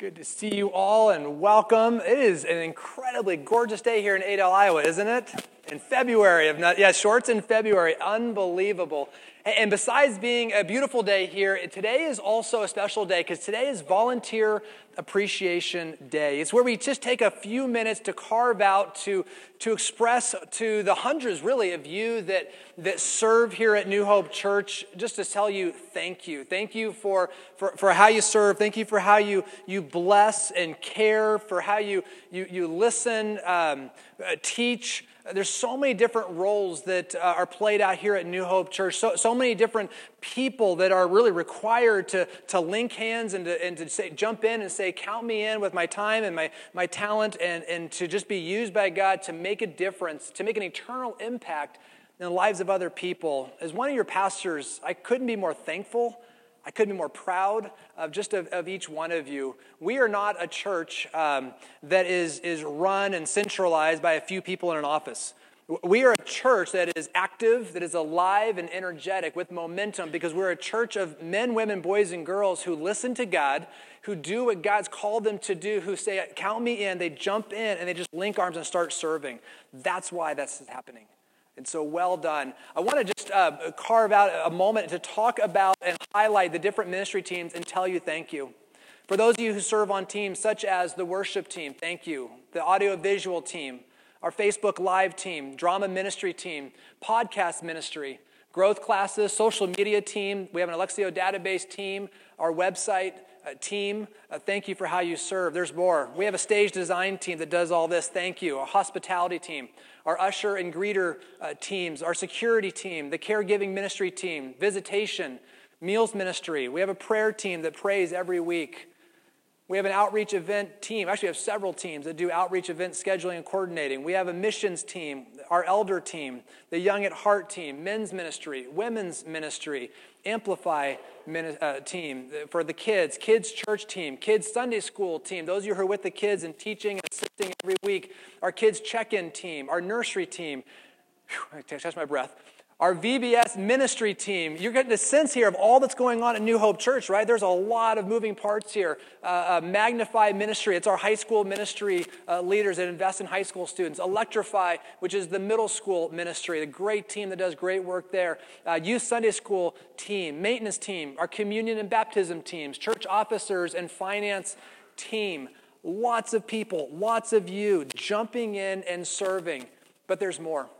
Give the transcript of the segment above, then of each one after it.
Good to see you all and welcome. It is an incredibly gorgeous day here in Adel, Iowa, isn't it? In February of yeah, shorts in February, unbelievable. And besides being a beautiful day here, today is also a special day because today is Volunteer Appreciation Day. It's where we just take a few minutes to carve out, to, to express to the hundreds, really, of you that, that serve here at New Hope Church, just to tell you thank you. Thank you for, for, for how you serve. Thank you for how you, you bless and care, for how you, you, you listen, um, uh, teach. There's so many different roles that uh, are played out here at New Hope Church. So, so many different people that are really required to, to link hands and to, and to say, jump in and say, Count me in with my time and my, my talent, and, and to just be used by God to make a difference, to make an eternal impact in the lives of other people. As one of your pastors, I couldn't be more thankful I couldn't be more proud of just of, of each one of you. We are not a church um, that is, is run and centralized by a few people in an office. We are a church that is active, that is alive and energetic with momentum because we're a church of men, women, boys, and girls who listen to God, who do what God's called them to do, who say, Count me in. They jump in and they just link arms and start serving. That's why that's happening. And so, well done. I want to just uh, carve out a moment to talk about and highlight the different ministry teams and tell you thank you. For those of you who serve on teams such as the worship team, thank you. The audiovisual team, our Facebook Live team, drama ministry team, podcast ministry, growth classes, social media team. We have an Elexio database team, our website team. Uh, thank you for how you serve. There's more. We have a stage design team that does all this. Thank you. A hospitality team our usher and greeter uh, teams, our security team, the caregiving ministry team, visitation, meals ministry. We have a prayer team that prays every week. We have an outreach event team. Actually, we have several teams that do outreach event scheduling and coordinating. We have a missions team, our elder team, the Young at Heart team, men's ministry, women's ministry, Amplify uh, team for the kids, kids church team, kids Sunday school team, those of you who are with the kids and teaching and assisting every week, our kids check in team, our nursery team. Whew, I catch my breath our VBS ministry team. You're getting a sense here of all that's going on at New Hope Church, right? There's a lot of moving parts here. Uh, uh, Magnify Ministry, it's our high school ministry uh, leaders that invest in high school students. Electrify, which is the middle school ministry, a great team that does great work there. Uh, Youth Sunday School team, maintenance team, our communion and baptism teams, church officers and finance team. Lots of people, lots of you jumping in and serving. But there's more.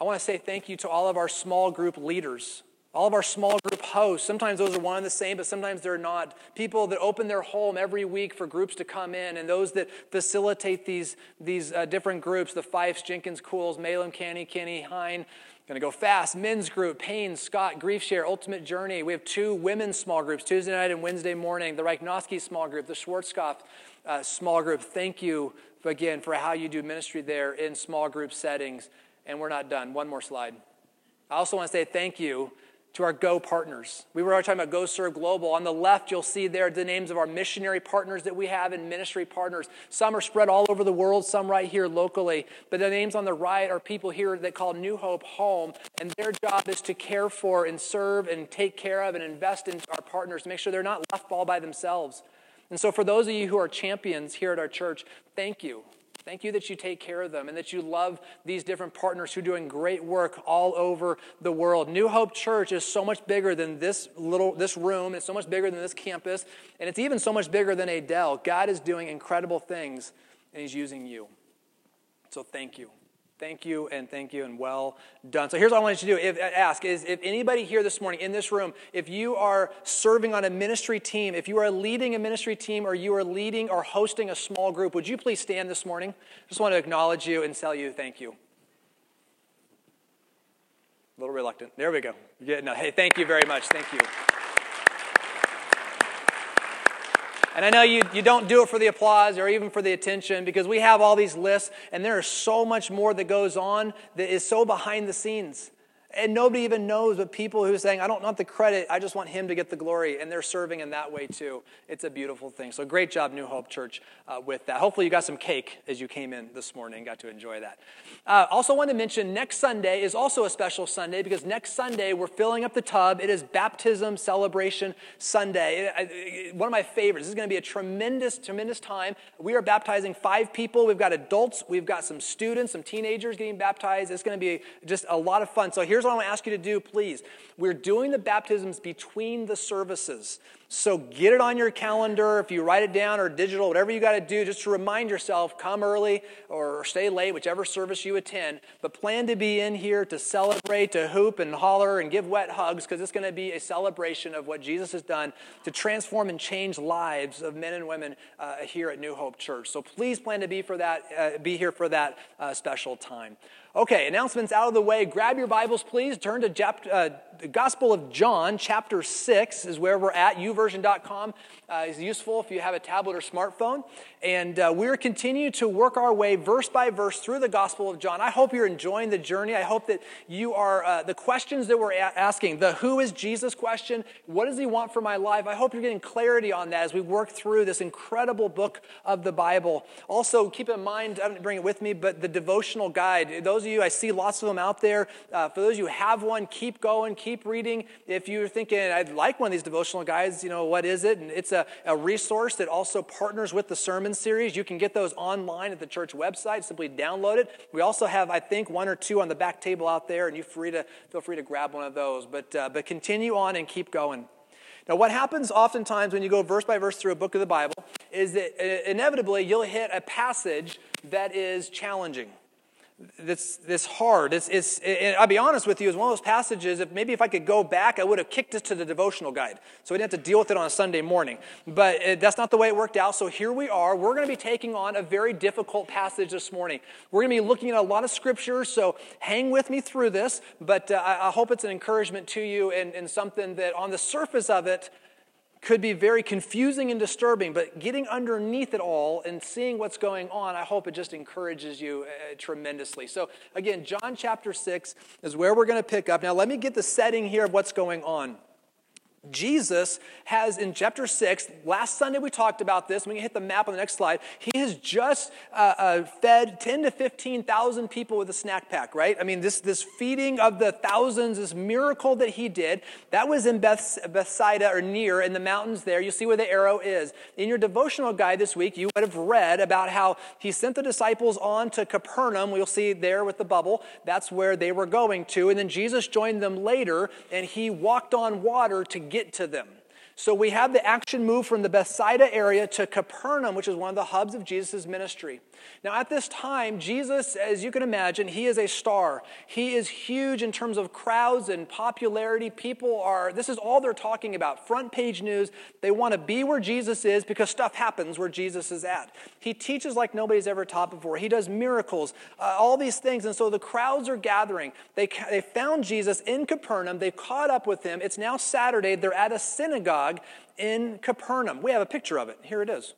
I want to say thank you to all of our small group leaders, all of our small group hosts. Sometimes those are one and the same, but sometimes they're not. People that open their home every week for groups to come in, and those that facilitate these, these uh, different groups the Fifes, Jenkins, Cools, Malum, Canny, Kenny, Hine. Going to go fast. Men's group, Payne, Scott, Grief Share, Ultimate Journey. We have two women's small groups, Tuesday night and Wednesday morning. The Reichnoski small group, the Schwarzkopf uh, small group. Thank you again for how you do ministry there in small group settings and we're not done. One more slide. I also want to say thank you to our Go partners. We were talking about Go Serve Global. On the left, you'll see there the names of our missionary partners that we have and ministry partners. Some are spread all over the world, some right here locally. But the names on the right are people here that call New Hope home, and their job is to care for and serve and take care of and invest in our partners make sure they're not left all by themselves. And so, for those of you who are champions here at our church, thank you. Thank you that you take care of them and that you love these different partners who are doing great work all over the world. New Hope Church is so much bigger than this little this room. It's so much bigger than this campus, and it's even so much bigger than Adel. God is doing incredible things, and He's using you. So thank you. Thank you and thank you and well done. So here's what I want you to do. If, ask is if anybody here this morning in this room, if you are serving on a ministry team, if you are leading a ministry team or you are leading or hosting a small group, would you please stand this morning? Just want to acknowledge you and tell you thank you. A little reluctant. There we go. Yeah, no, hey, thank you very much. Thank you. And I know you, you don't do it for the applause or even for the attention because we have all these lists, and there is so much more that goes on that is so behind the scenes. And nobody even knows but people who are saying, I don't want the credit, I just want him to get the glory. And they're serving in that way too. It's a beautiful thing. So great job, New Hope Church, uh, with that. Hopefully you got some cake as you came in this morning got to enjoy that. Uh, also want to mention next Sunday is also a special Sunday because next Sunday we're filling up the tub. It is baptism celebration Sunday. It, it, one of my favorites. This is going to be a tremendous, tremendous time. We are baptizing five people. We've got adults, we've got some students, some teenagers getting baptized. It's going to be just a lot of fun. So here's what I want to ask you to do, please. We're doing the baptisms between the services. So get it on your calendar. If you write it down or digital, whatever you got to do, just to remind yourself, come early or stay late, whichever service you attend. But plan to be in here to celebrate, to hoop and holler and give wet hugs because it's going to be a celebration of what Jesus has done to transform and change lives of men and women uh, here at New Hope Church. So please plan to be for that, uh, be here for that uh, special time. Okay, announcements out of the way. Grab your Bibles, please. Turn to uh, the Gospel of John, chapter 6 is where we're at. YouVersion.com uh, is useful if you have a tablet or smartphone. And uh, we're continuing to work our way verse by verse through the Gospel of John. I hope you're enjoying the journey. I hope that you are, uh, the questions that we're a- asking, the who is Jesus question, what does he want for my life? I hope you're getting clarity on that as we work through this incredible book of the Bible. Also, keep in mind, I didn't bring it with me, but the devotional guide. Those of you, I see lots of them out there. Uh, for those of you who have one, keep going, keep reading. If you're thinking, I'd like one of these devotional guides, you know, what is it? And it's a, a resource that also partners with the sermon series. You can get those online at the church website. Simply download it. We also have, I think, one or two on the back table out there, and you free to feel free to grab one of those. But uh, but continue on and keep going. Now, what happens oftentimes when you go verse by verse through a book of the Bible is that uh, inevitably you'll hit a passage that is challenging this, this hard. It's, it's, it, I'll be honest with you, it's one of those passages, if maybe if I could go back, I would have kicked it to the devotional guide. So we didn't have to deal with it on a Sunday morning. But it, that's not the way it worked out. So here we are. We're going to be taking on a very difficult passage this morning. We're going to be looking at a lot of scriptures, so hang with me through this. But uh, I, I, hope it's an encouragement to you and, and something that on the surface of it, could be very confusing and disturbing, but getting underneath it all and seeing what's going on, I hope it just encourages you uh, tremendously. So, again, John chapter 6 is where we're going to pick up. Now, let me get the setting here of what's going on. Jesus has in chapter 6, last Sunday we talked about this. We can hit the map on the next slide. He has just uh, uh, fed 10 to 15,000 people with a snack pack, right? I mean, this, this feeding of the thousands, this miracle that he did, that was in Beth, Bethsaida or near in the mountains there. You see where the arrow is. In your devotional guide this week, you would have read about how he sent the disciples on to Capernaum. We'll see there with the bubble. That's where they were going to. And then Jesus joined them later and he walked on water to get to them. So we have the action move from the Bethsaida area to Capernaum, which is one of the hubs of Jesus' ministry. Now, at this time, Jesus, as you can imagine, he is a star. He is huge in terms of crowds and popularity. People are, this is all they're talking about. Front page news. They want to be where Jesus is because stuff happens where Jesus is at. He teaches like nobody's ever taught before. He does miracles, uh, all these things. And so the crowds are gathering. They, they found Jesus in Capernaum. They've caught up with him. It's now Saturday. They're at a synagogue synagogue in Capernaum. We have a picture of it. Here it is.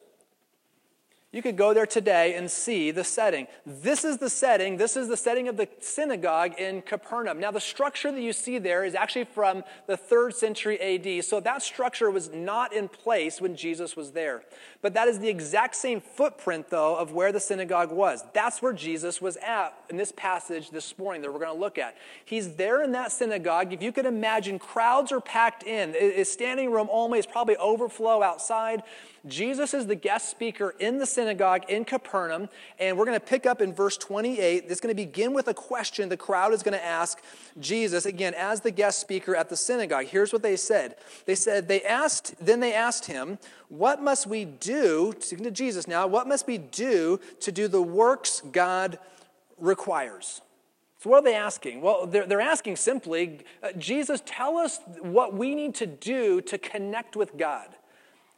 You could go there today and see the setting. This is the setting. This is the setting of the synagogue in Capernaum. Now, the structure that you see there is actually from the third century AD. So that structure was not in place when Jesus was there. But that is the exact same footprint, though, of where the synagogue was. That's where Jesus was at in this passage this morning that we're going to look at. He's there in that synagogue. If you could imagine, crowds are packed in. His standing room only is probably overflow outside. Jesus is the guest speaker in the synagogue in Capernaum, and we're going to pick up in verse 28. It's going to begin with a question the crowd is going to ask Jesus, again, as the guest speaker at the synagogue. Here's what they said They said, they asked, then they asked him, What must we do, to Jesus now, what must we do to do the works God requires? So, what are they asking? Well, they're, they're asking simply, uh, Jesus, tell us what we need to do to connect with God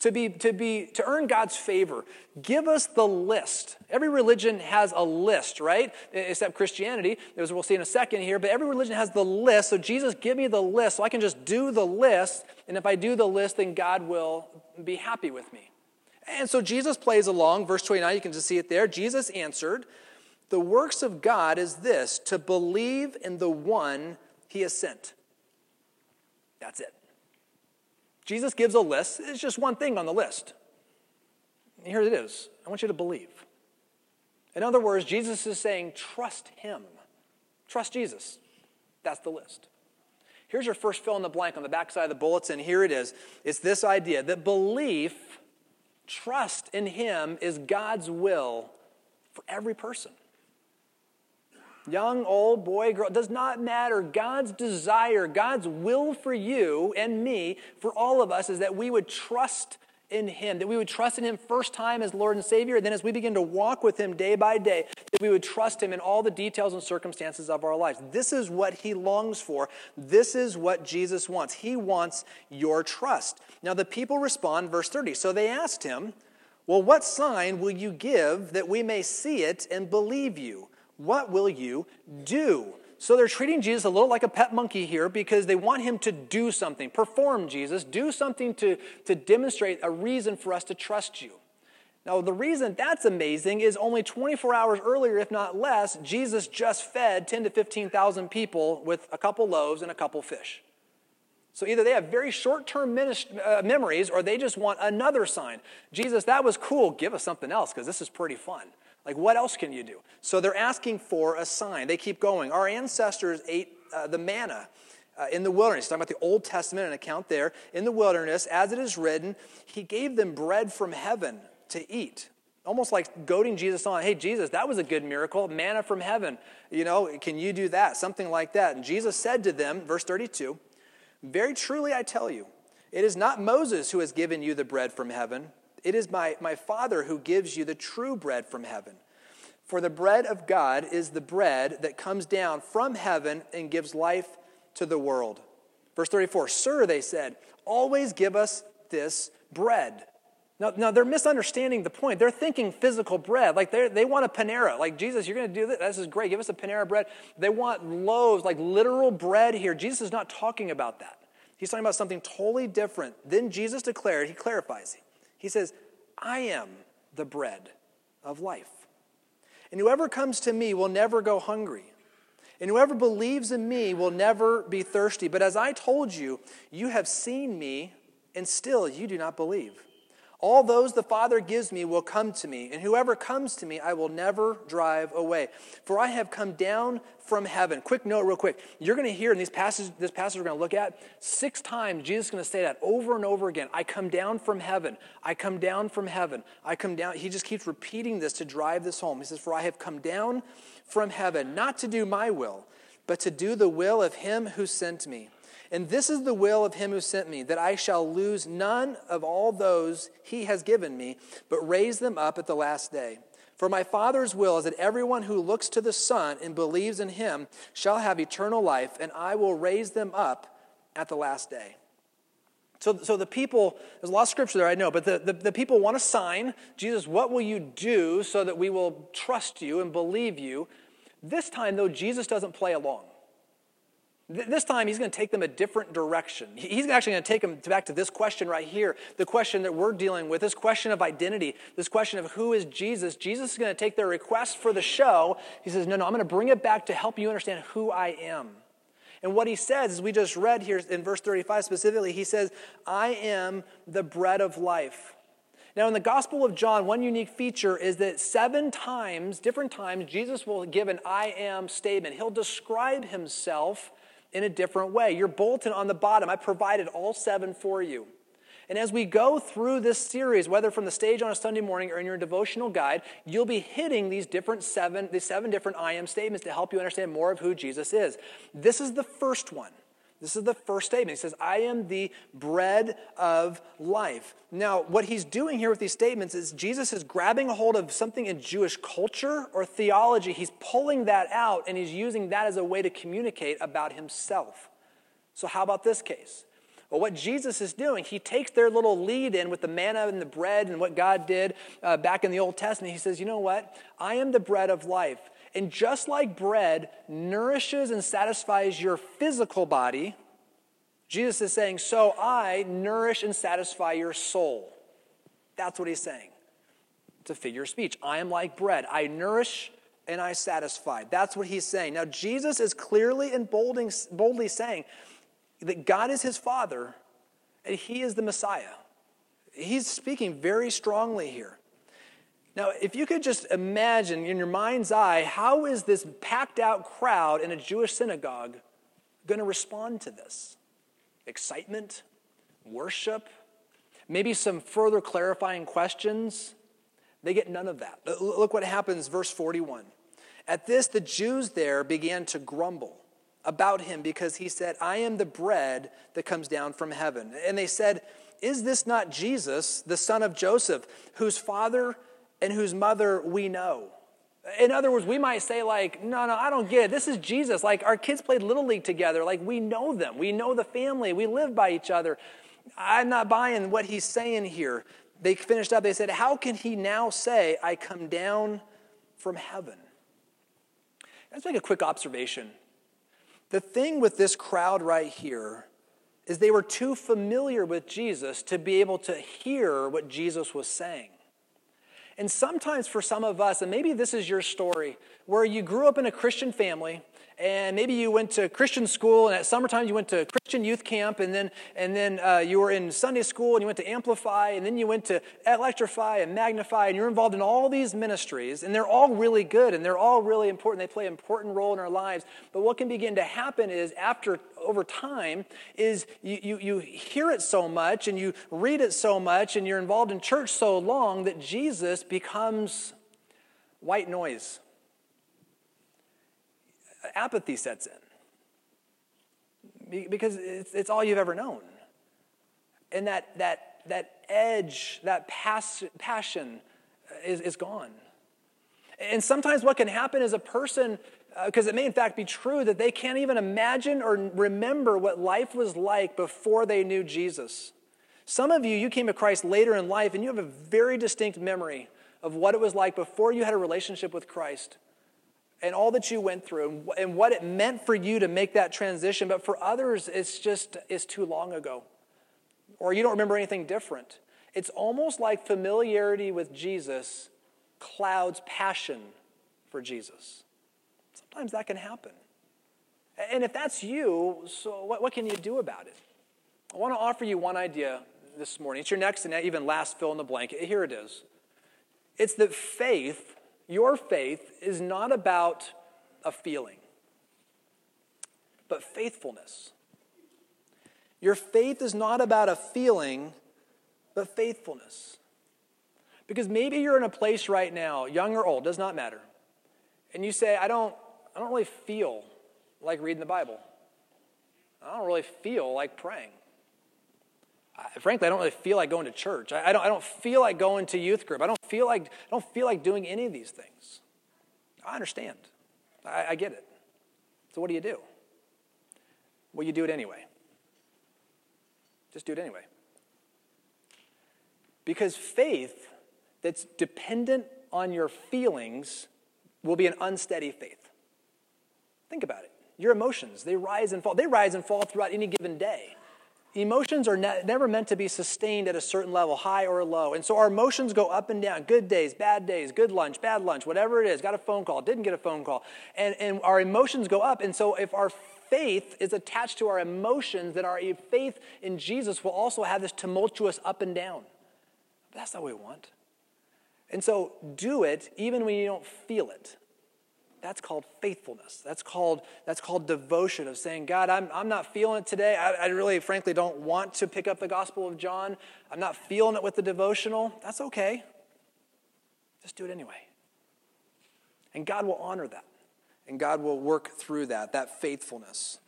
to be to be to earn god's favor give us the list. Every religion has a list right? Except christianity as we'll see in a second here but every religion has the list. So jesus give me the list so i can just do the list. And if i do the list then god will be happy with me. And so jesus plays along. Verse 29 you can just see it there. Jesus answered the works of god is this to believe in the one he has sent. That's it. Jesus gives a list. It's just one thing on the list. Here it is. I want you to believe. In other words, Jesus is saying, trust him. Trust Jesus. That's the list. Here's your first fill in the blank on the backside of the bulletin. Here it is. It's this idea that belief, trust in him, is God's will for every person. Young, old, boy, girl, does not matter. God's desire, God's will for you and me, for all of us, is that we would trust in Him, that we would trust in Him first time as Lord and Savior, and then as we begin to walk with Him day by day, that we would trust Him in all the details and circumstances of our lives. This is what He longs for. This is what Jesus wants. He wants your trust. Now, the people respond, verse 30. So they asked Him, Well, what sign will you give that we may see it and believe you? What will you do? So they're treating Jesus a little like a pet monkey here because they want him to do something, perform Jesus, do something to, to demonstrate a reason for us to trust you. Now, the reason that's amazing is only 24 hours earlier, if not less, Jesus just fed 10 to 15,000 people with a couple loaves and a couple fish. So either they have very short term uh, memories or they just want another sign. Jesus, that was cool. Give us something else because this is pretty fun. Like, what else can you do? So they're asking for a sign. They keep going. Our ancestors ate uh, the manna. Uh, in the wilderness, talking about the Old Testament, an account there. In the wilderness, as it is written, he gave them bread from heaven to eat. Almost like goading Jesus on, hey, Jesus, that was a good miracle, manna from heaven. You know, can you do that? Something like that. And Jesus said to them, verse 32, Very truly I tell you, it is not Moses who has given you the bread from heaven, it is my, my Father who gives you the true bread from heaven. For the bread of God is the bread that comes down from heaven and gives life to the world. Verse 34 Sir, they said, always give us this bread. Now, now they're misunderstanding the point. They're thinking physical bread. Like they want a Panera. Like, Jesus, you're going to do this? This is great. Give us a Panera bread. They want loaves, like literal bread here. Jesus is not talking about that. He's talking about something totally different. Then Jesus declared, he clarifies. He says, I am the bread of life. And whoever comes to me will never go hungry. And whoever believes in me will never be thirsty. But as I told you, you have seen me, and still you do not believe. All those the Father gives me will come to me, and whoever comes to me I will never drive away. For I have come down from heaven. Quick note, real quick. You're going to hear in these passages, this passage we're going to look at, six times Jesus is going to say that over and over again. I come down from heaven. I come down from heaven. I come down. He just keeps repeating this to drive this home. He says, For I have come down from heaven, not to do my will, but to do the will of him who sent me. And this is the will of him who sent me, that I shall lose none of all those he has given me, but raise them up at the last day. For my Father's will is that everyone who looks to the Son and believes in him shall have eternal life, and I will raise them up at the last day. So, so the people, there's a lot of scripture there, I know, but the, the, the people want a sign. Jesus, what will you do so that we will trust you and believe you? This time, though, Jesus doesn't play along. This time, he's going to take them a different direction. He's actually going to take them back to this question right here the question that we're dealing with, this question of identity, this question of who is Jesus. Jesus is going to take their request for the show. He says, No, no, I'm going to bring it back to help you understand who I am. And what he says, as we just read here in verse 35 specifically, he says, I am the bread of life. Now, in the Gospel of John, one unique feature is that seven times, different times, Jesus will give an I am statement. He'll describe himself in a different way. Your bulletin on the bottom, I provided all seven for you. And as we go through this series, whether from the stage on a Sunday morning or in your devotional guide, you'll be hitting these different seven, these seven different I am statements to help you understand more of who Jesus is. This is the first one. This is the first statement. He says, I am the bread of life. Now, what he's doing here with these statements is Jesus is grabbing a hold of something in Jewish culture or theology. He's pulling that out and he's using that as a way to communicate about himself. So, how about this case? Well, what Jesus is doing, he takes their little lead in with the manna and the bread and what God did uh, back in the Old Testament. He says, You know what? I am the bread of life. And just like bread nourishes and satisfies your physical body, Jesus is saying, So I nourish and satisfy your soul. That's what he's saying. It's a figure of speech. I am like bread. I nourish and I satisfy. That's what he's saying. Now, Jesus is clearly and boldly saying that God is his Father and he is the Messiah. He's speaking very strongly here. Now, if you could just imagine in your mind's eye, how is this packed out crowd in a Jewish synagogue going to respond to this? Excitement? Worship? Maybe some further clarifying questions? They get none of that. Look what happens, verse 41. At this, the Jews there began to grumble about him because he said, I am the bread that comes down from heaven. And they said, Is this not Jesus, the son of Joseph, whose father and whose mother we know? In other words, we might say, like, no, no, I don't get it. This is Jesus. Like, our kids played Little League together. Like, we know them. We know the family. We live by each other. I'm not buying what he's saying here. They finished up. They said, How can he now say, I come down from heaven? Let's make a quick observation. The thing with this crowd right here is they were too familiar with Jesus to be able to hear what Jesus was saying. And sometimes for some of us, and maybe this is your story, where you grew up in a Christian family and maybe you went to Christian school, and at summertime you went to Christian youth camp, and then, and then uh, you were in Sunday school, and you went to Amplify, and then you went to Electrify and Magnify, and you're involved in all these ministries, and they're all really good, and they're all really important. They play an important role in our lives. But what can begin to happen is after, over time, is you, you, you hear it so much, and you read it so much, and you're involved in church so long that Jesus becomes white noise apathy sets in because it's, it's all you've ever known. And that, that, that edge, that pass, passion is, is gone. And sometimes what can happen is a person, because uh, it may in fact be true, that they can't even imagine or remember what life was like before they knew Jesus. Some of you, you came to Christ later in life and you have a very distinct memory of what it was like before you had a relationship with Christ and all that you went through and what it meant for you to make that transition. But for others, it's just it's too long ago. Or you don't remember anything different. It's almost like familiarity with Jesus clouds passion for Jesus. Sometimes that can happen. And if that's you, so what, what can you do about it? I want to offer you one idea this morning. It's your next and even last fill in the blank. Here it is. It's that faith your faith is not about a feeling, but faithfulness. Your faith is not about a feeling, but faithfulness. Because maybe you're in a place right now, young or old, does not matter. And you say, I don't, I don't really feel like reading the Bible. I don't really feel like praying. I, frankly, I don't really feel like going to church. I, I, don't, I don't feel like going to youth group. I don't feel like, I don't feel like doing any of these things. I understand. I, I get it. So what do you do? Well, you do it anyway. Just do it anyway. Because faith that's dependent on your feelings will be an unsteady faith. Think about it. Your emotions, they rise and fall. They rise and fall throughout any given day. Emotions are ne- never meant to be sustained at a certain level, high or low. And so our emotions go up and down good days, bad days, good lunch, bad lunch, whatever it is. Got a phone call, didn't get a phone call. And, and our emotions go up. And so if our faith is attached to our emotions, then our faith in Jesus will also have this tumultuous up and down. That's not what we want. And so do it even when you don't feel it. That's called faithfulness. That's called, that's called devotion of saying, God, I'm, I'm not feeling it today. I, I really, frankly, don't want to pick up the Gospel of John. I'm not feeling it with the devotional. That's okay. Just do it anyway. And God will honor that. And God will work through that, that faithfulness.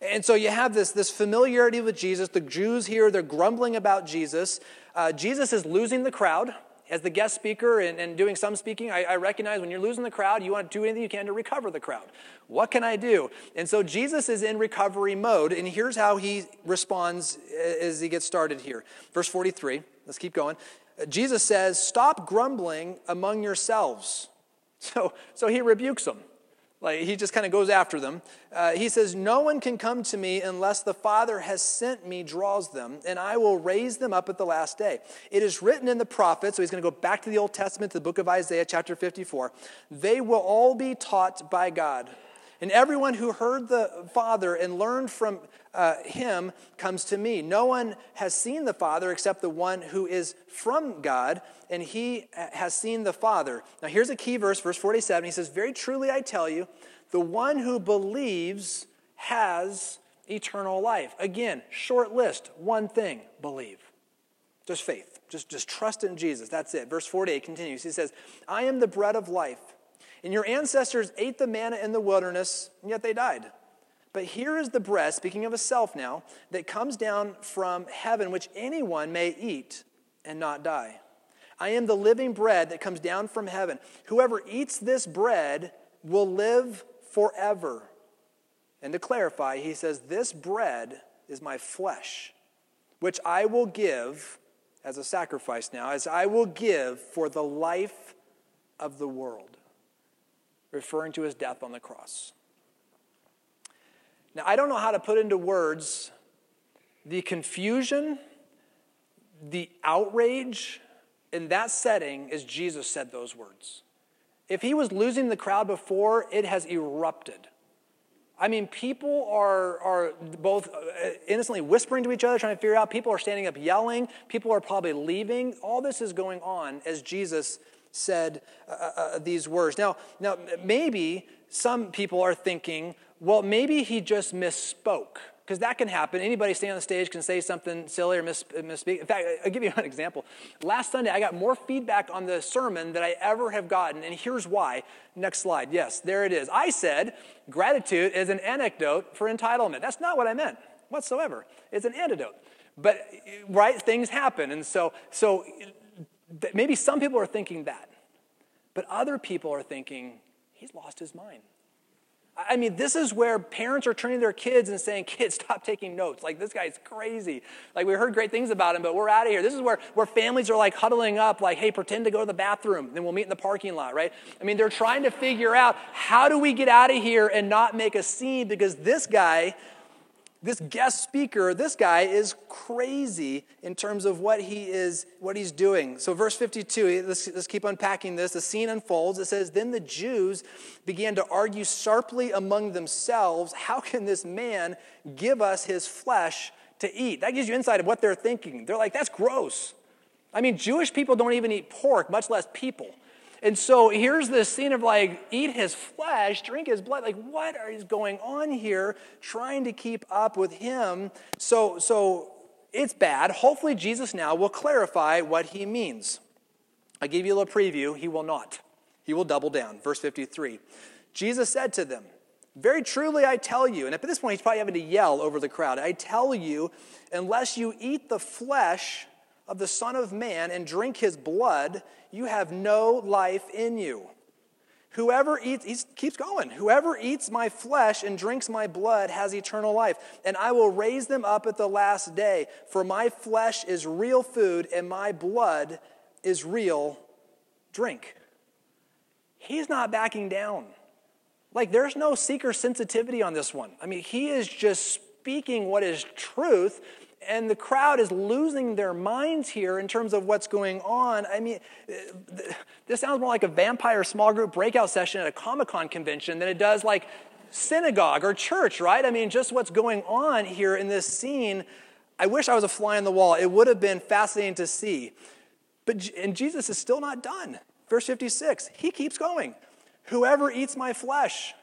And so you have this, this familiarity with Jesus. The Jews here, they're grumbling about Jesus. Uh, Jesus is losing the crowd as the guest speaker and, and doing some speaking, I, I, recognize when you're losing the crowd, you want to do anything you can to recover the crowd. What can I do? And so Jesus is in recovery mode, and here's how he responds as he gets started here. Verse 43, let's keep going. Jesus says, Stop grumbling among yourselves. So, so he rebukes them. Like he just kind of goes after them. Uh, he says, No one can come to me unless the Father has sent me, draws them, and I will raise them up at the last day. It is written in the prophets, so he's going to go back to the Old Testament, to the book of Isaiah, chapter 54. They will all be taught by God. And everyone who heard the Father and learned from uh, him comes to me. No one has seen the Father except the one who is from God, and he has seen the Father. Now, here's a key verse, verse 47. He says, Very truly I tell you, the one who believes has eternal life. Again, short list, one thing believe. Just faith. Just, just trust in Jesus. That's it. Verse 48 continues. He says, I am the bread of life. And your ancestors ate the manna in the wilderness, and yet they died. But here is the bread, speaking of a self now, that comes down from heaven, which anyone may eat and not die. I am the living bread that comes down from heaven. Whoever eats this bread will live forever. And to clarify, he says, This bread is my flesh, which I will give as a sacrifice now, as I will give for the life of the world referring to his death on the cross. Now, I don't know how to put into words the confusion, the outrage in that setting as Jesus said those words. If he was losing the crowd before, it has erupted. I mean, people are, are both uh, innocently whispering to each other, trying to figure out. People are standing up yelling. People are probably leaving. All this is going on as Jesus said uh, uh, uh, these words. Now, now, maybe some people are thinking, well, maybe he just misspoke. Because that can happen. Anybody standing on the stage can say something silly or miss, misspeak. In fact, I'll give you an example. Last Sunday, I got more feedback on the sermon than I ever have gotten, and here's why. Next slide. Yes, there it is. I said gratitude is an anecdote for entitlement. That's not what I meant whatsoever. It's an antidote. But right things happen, and so so maybe some people are thinking that, but other people are thinking, he's lost his mind. I mean, this is where parents are turning their kids and saying, kids, stop taking notes. Like, this guy's crazy. Like, we heard great things about him, but we're out of here. This is where, where families are like huddling up, like, hey, pretend to go to the bathroom, then we'll meet in the parking lot, right? I mean, they're trying to figure out how do we get out of here and not make a scene because this guy this guest speaker, this guy is crazy in terms of what he is, what he's doing. So, verse 52, let's, let's keep unpacking this. The scene unfolds. It says, Then the Jews began to argue sharply among themselves, How can this man give us his flesh to eat? That gives you insight of what they're thinking. They're like, That's gross. I mean, Jewish people don't even eat pork, much less people. And so here's this scene of like, eat his flesh, drink his blood. Like, what is going on here? Trying to keep up with him. So, so it's bad. Hopefully, Jesus now will clarify what he means. I give you a little preview. He will not. He will double down. Verse 53. Jesus said to them, Very truly I tell you, and at this point he's probably having to yell over the crowd, I tell you, unless you eat the flesh of the Son of Man and drink his blood, you have no life in you. Whoever eats, he keeps going. Whoever eats my flesh and drinks my blood has eternal life, and I will raise them up at the last day. For my flesh is real food, and my blood is real drink. He's not backing down. Like, there's no seeker sensitivity on this one. I mean, he is just speaking what is truth and the crowd is losing their minds here in terms of what's going on. I mean, this sounds more like a vampire small group breakout session at a Comic Con convention than it does like synagogue or church, right? I mean, just what's going on here in this scene. I wish I was a fly on the wall. It would have been fascinating to see. But and Jesus is still not done. Verse 56, he keeps going. Whoever eats my flesh,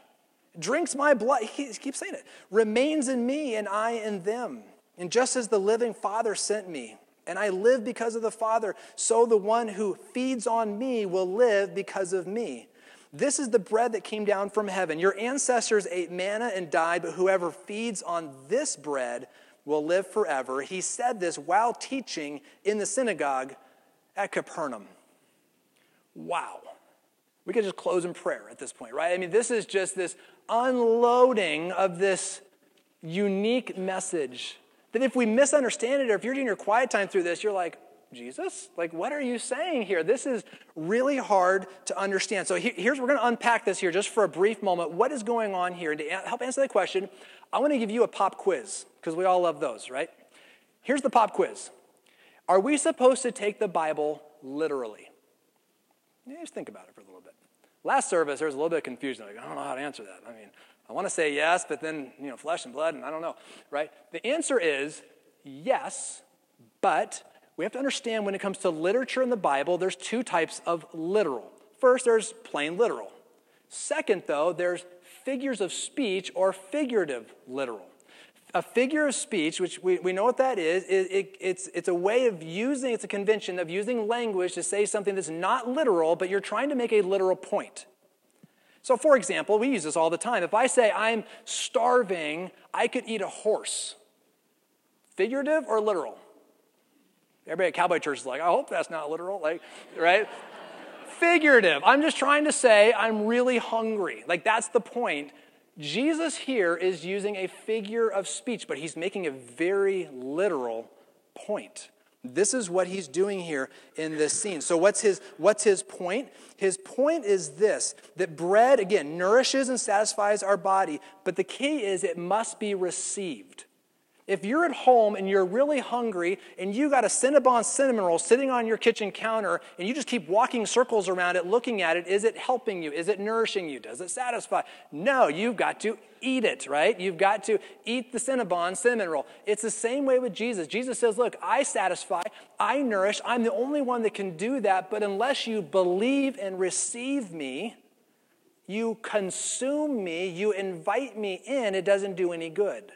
drinks my blood, he keeps saying it, remains in me and I in them. And just as the living Father sent me, and I live because of the Father, so the one who feeds on me will live because of me. This is the bread that came down from heaven. Your ancestors ate manna and died, but whoever feeds on this bread will live forever. He said this while teaching in the synagogue at Capernaum. Wow. We could just close in prayer at this point, right? I mean, this is just this unloading of this unique message that if we misunderstand it or if you're doing your quiet time through this, you're like, Jesus? Like, what are you saying here? This is really hard to understand. So, here's we're going to unpack this here just for a brief moment. What is going on here? And to help answer that question, I want to give you a pop quiz because we all love those, right? Here's the pop quiz Are we supposed to take the Bible literally? Yeah, just think about it for a little bit. Last service, there was a little bit of confusion. Like, I don't know how to answer that. I mean, I want to say yes, but then, you know, flesh and blood, and I don't know, right? The answer is yes, but we have to understand when it comes to literature in the Bible, there's two types of literal. First, there's plain literal. Second, though, there's figures of speech or figurative literal. A figure of speech, which we, we know what that is, it, it, it's, it's a way of using, it's a convention of using language to say something that's not literal, but you're trying to make a literal point. So, for example, we use this all the time. If I say I'm starving, I could eat a horse. Figurative or literal? Everybody at Cowboy Church is like, I hope that's not literal, like, right? Figurative. I'm just trying to say I'm really hungry. Like, that's the point. Jesus here is using a figure of speech, but he's making a very literal point. This is what he's doing here in this scene. So, what's his, what's his point? His point is this that bread, again, nourishes and satisfies our body, but the key is it must be received. If you're at home and you're really hungry and you got a Cinnabon cinnamon roll sitting on your kitchen counter and you just keep walking circles around it, looking at it, is it helping you? Is it nourishing you? Does it satisfy? No, you've got to eat it, right? You've got to eat the Cinnabon cinnamon roll. It's the same way with Jesus. Jesus says, Look, I satisfy, I nourish, I'm the only one that can do that, but unless you believe and receive me, you consume me, you invite me in, it doesn't do any good.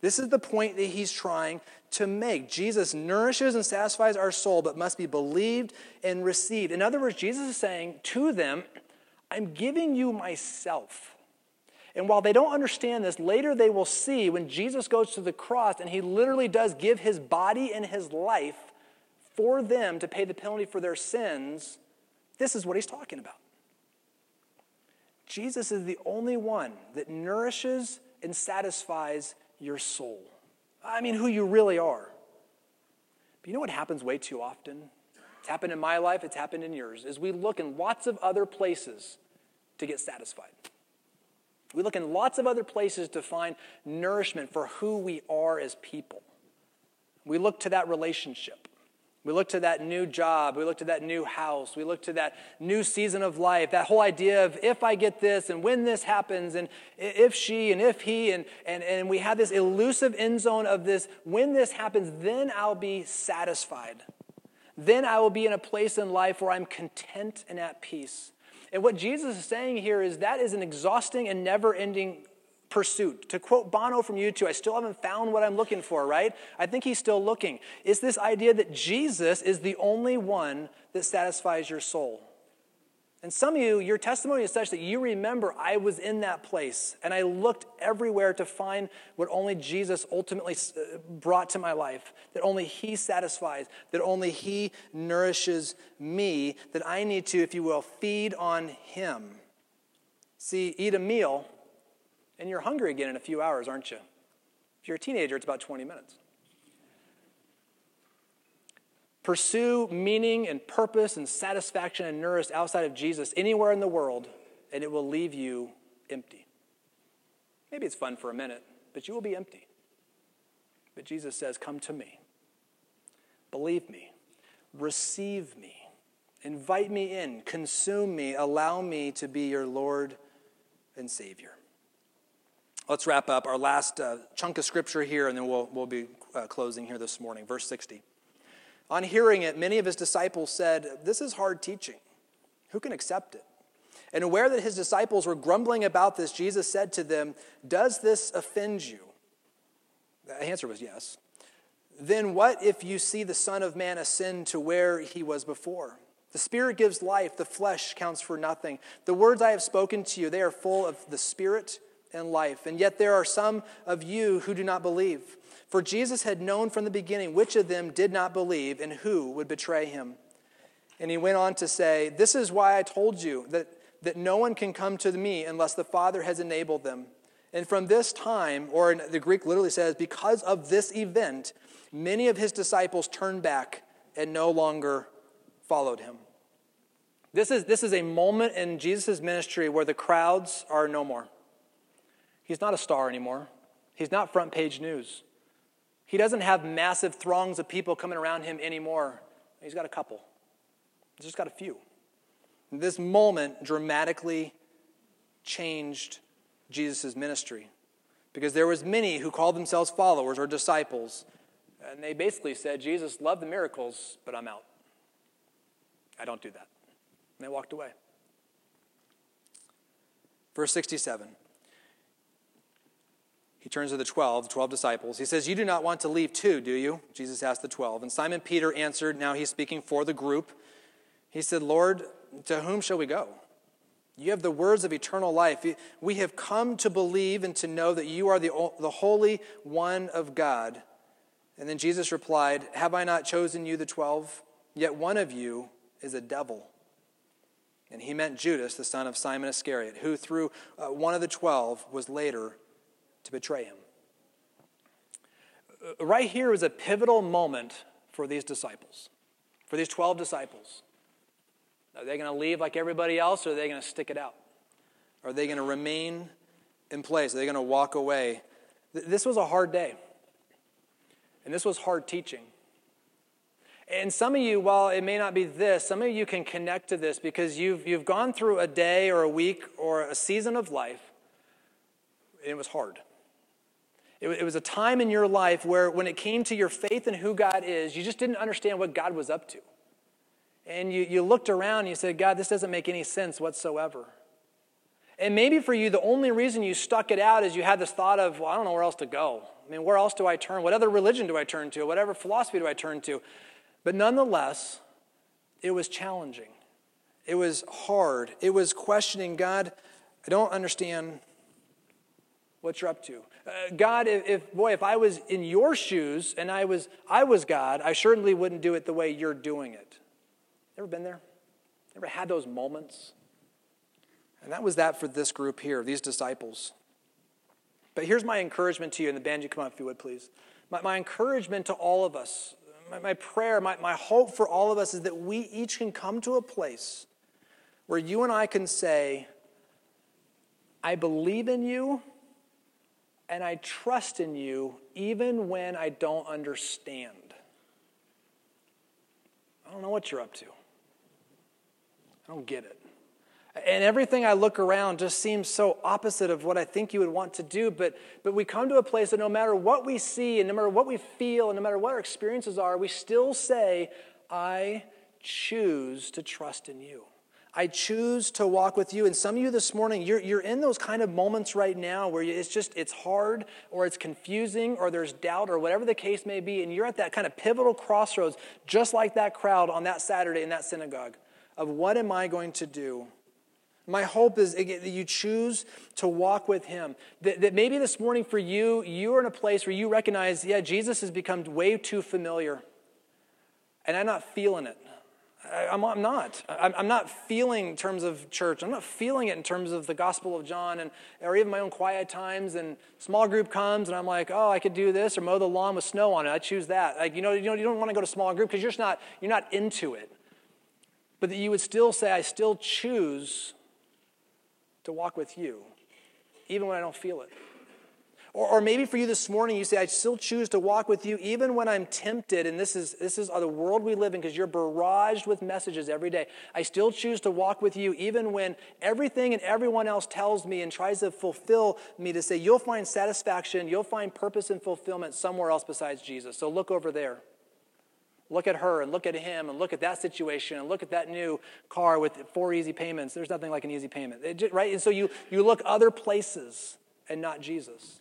This is the point that he's trying to make. Jesus nourishes and satisfies our soul, but must be believed and received. In other words, Jesus is saying to them, I'm giving you myself. And while they don't understand this, later they will see when Jesus goes to the cross and he literally does give his body and his life for them to pay the penalty for their sins. This is what he's talking about. Jesus is the only one that nourishes and satisfies your soul. I mean, who you really are. But you know what happens way too often? It's happened in my life, it's happened in yours, is we look in lots of other places to get satisfied. We look in lots of other places to find nourishment for who we are as people. We look to that relationship. We look to that new job. We look to that new house. We look to that new season of life. That whole idea of if I get this and when this happens and if she and if he and, and, and we have this elusive end zone of this when this happens, then I'll be satisfied. Then I will be in a place in life where I'm content and at peace. And what Jesus is saying here is that is an exhausting and never ending pursuit. To quote Bono from U2, I still haven't found what I'm looking for, right? I think he's still looking. It's this idea that Jesus is the only one that satisfies your soul. And some of you, your testimony is such that you remember I was in that place and I looked everywhere to find what only Jesus ultimately uh, brought to my life, that only He satisfies, that only He nourishes me, that I need to, if you will, feed on Him. See, eat a meal and you're hungry again in a few hours, aren't you? If you're a teenager, it's about 20 minutes. Pursue meaning and purpose and satisfaction and nourish outside of Jesus anywhere in the world, and it will leave you empty. Maybe it's fun for a minute, but you will be empty. But Jesus says, Come to me. Believe me. Receive me. Invite me in. Consume me. Allow me to be your Lord and Savior. Let's wrap up our last uh, chunk of scripture here, and then we'll, we'll be uh, closing here this morning. Verse 60. On hearing it, many of his disciples said, This is hard teaching. Who can accept it? And aware that his disciples were grumbling about this, Jesus said to them, Does this offend you? The answer was yes. Then what if you see the Son of Man ascend to where he was before? The Spirit gives life, the flesh counts for nothing. The words I have spoken to you, they are full of the Spirit and life. And yet there are some of you who do not believe. For Jesus had known from the beginning which of them did not believe and who would betray him. And he went on to say, This is why I told you that, that no one can come to me unless the Father has enabled them. And from this time, or the Greek literally says, because of this event, many of his disciples turned back and no longer followed him. This is, this is a moment in Jesus' ministry where the crowds are no more. He's not a star anymore. He's not front page news. He doesn't have massive throngs of people coming around him anymore. He's got a couple, he's just got a few. This moment dramatically changed Jesus' ministry because there was many who called themselves followers or disciples and they basically said jesus loved the miracles but i'm out i don't do that and they walked away verse 67 he turns to the 12, 12 disciples. He says, You do not want to leave too, do you? Jesus asked the 12. And Simon Peter answered, now he's speaking for the group. He said, Lord, to whom shall we go? You have the words of eternal life. We have come to believe and to know that you are the, the Holy One of God. And then Jesus replied, Have I not chosen you, the 12? Yet one of you is a devil. And he meant Judas, the son of Simon Iscariot, who through uh, one of the 12 was later to betray him. Uh, right here is a pivotal moment for these disciples, for these 12 disciples. Are they going to leave like everybody else, or are they going to stick it out? Are they going to remain in place? Are they going to walk away? This was a hard day, and this was hard teaching. And some of you, while it may not be this, some of you can connect to this because you've, you've gone through a day or a week or a season of life, and it was hard. It, it was a time in your life where, when it came to your faith in who God is, you just didn't understand what God was up to. And you, you looked around and you said, God, this doesn't make any sense whatsoever. And maybe for you, the only reason you stuck it out is you had this thought of, well, I don't know where else to go. I mean, where else do I turn? What other religion do I turn to? Whatever philosophy do I turn to? But nonetheless, it was challenging. It was hard. It was questioning God, I don't understand what you're up to. Uh, God, if, if, boy, if I was in your shoes and I was I was God, I certainly wouldn't do it the way you're doing it. Ever been there? Ever had those moments? And that was that for this group here, these disciples. But here's my encouragement to you, and the band, you come up if you would, please. My, my encouragement to all of us, my, my prayer, my, my hope for all of us is that we each can come to a place where you and I can say, I believe in you and I trust in you even when I don't understand. I don't know what you're up to. I don't get it. And everything I look around just seems so opposite of what I think you would want to do. But, but we come to a place that no matter what we see, and no matter what we feel, and no matter what our experiences are, we still say, I choose to trust in you. I choose to walk with you. And some of you this morning, you're, you're in those kind of moments right now where it's just, it's hard or it's confusing or there's doubt or whatever the case may be. And you're at that kind of pivotal crossroads, just like that crowd on that Saturday in that synagogue of what am I going to do? My hope is that you choose to walk with Him. That, that maybe this morning for you, you're in a place where you recognize, yeah, Jesus has become way too familiar. And I'm not feeling it. I'm, I'm not. I'm, I'm, not feeling in terms of church. I'm not feeling it in terms of the Gospel of John and or even my own quiet times. And small group comes, and I'm like, oh, I could do this or mow the lawn with snow on it. I choose that. Like you know, you know, you don't want to go to small group because you're just not you're not into it. But that you would still say, I still choose to walk with you, even when I don't feel it. Or, or maybe for you this morning, you say, I still choose to walk with you even when I'm tempted. And this is, this is the world we live in because you're barraged with messages every day. I still choose to walk with you even when everything and everyone else tells me and tries to fulfill me to say, you'll find satisfaction, you'll find purpose and fulfillment somewhere else besides Jesus. So look over there. Look at her and look at him and look at that situation and look at that new car with four easy payments. There's nothing like an easy payment, just, right? And so you, you look other places and not Jesus.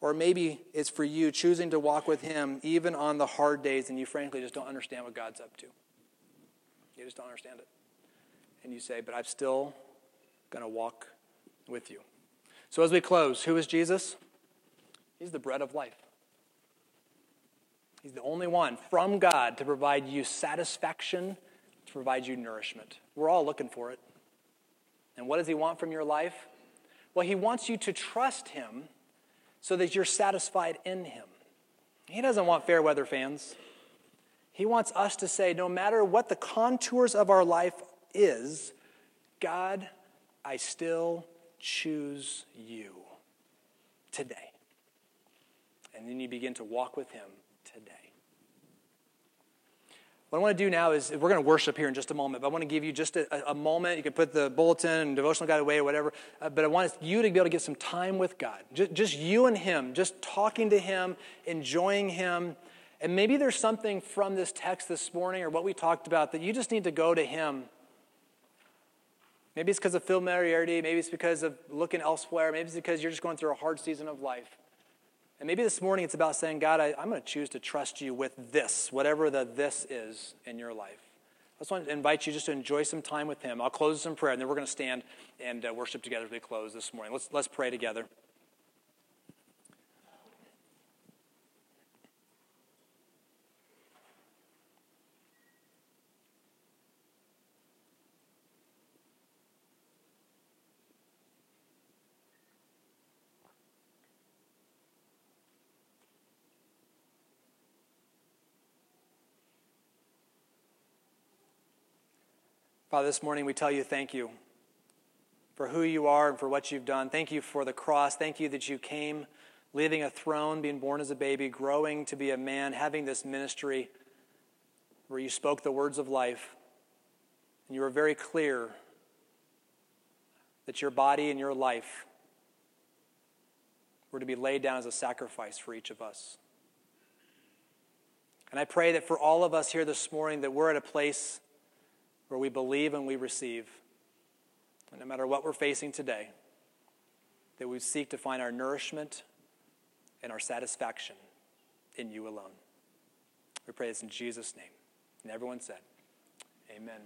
Or maybe it's for you choosing to walk with Him even on the hard days and you frankly just don't understand what God's up to. You just don't understand it. And you say, but I'm still going to walk with you. So as we close, who is Jesus? He's the bread of life. He's the only one from God to provide you satisfaction, to provide you nourishment. We're all looking for it. And what does He want from your life? Well, He wants you to trust Him so that you're satisfied in Him. He doesn't want fair weather fans. He wants us to say, no matter what the contours of our life is, God, I still choose you today. And then you begin to walk with Him. What I want to do now is we're going to worship here in just a moment, but I want to give you just a, a moment. You can put the bulletin and devotional guide away or whatever, uh, but I want you to be able to get some time with God. Just, just you and Him, just talking to Him, enjoying Him. And maybe there's something from this text this morning or what we talked about that you just need to go to Him. Maybe it's because of familiarity. Maybe it's because of looking elsewhere. Maybe it's because you're just going through a hard season of life. And maybe this morning it's about saying, God, I, am going to choose to trust you with this, whatever the this is in your life. I just want to invite you just to enjoy some time with Him. I'll close in prayer, and then we're going to stand and uh, worship together as we close this morning. Let's, let's pray together. Father, this morning we tell you thank you for who you are and for what you've done. Thank you for the cross. Thank you that you came, leaving a throne, being born as a baby, growing to be a man, having this ministry where you spoke the words of life. And you were very clear that your body and your life were to be laid down as a sacrifice for each of us. And I pray that for all of us here this morning that we're at a place where we believe and we receive. And no matter what we're facing today, that we seek to find our nourishment and our satisfaction in you alone. We pray this in Jesus' name. And everyone said, Amen.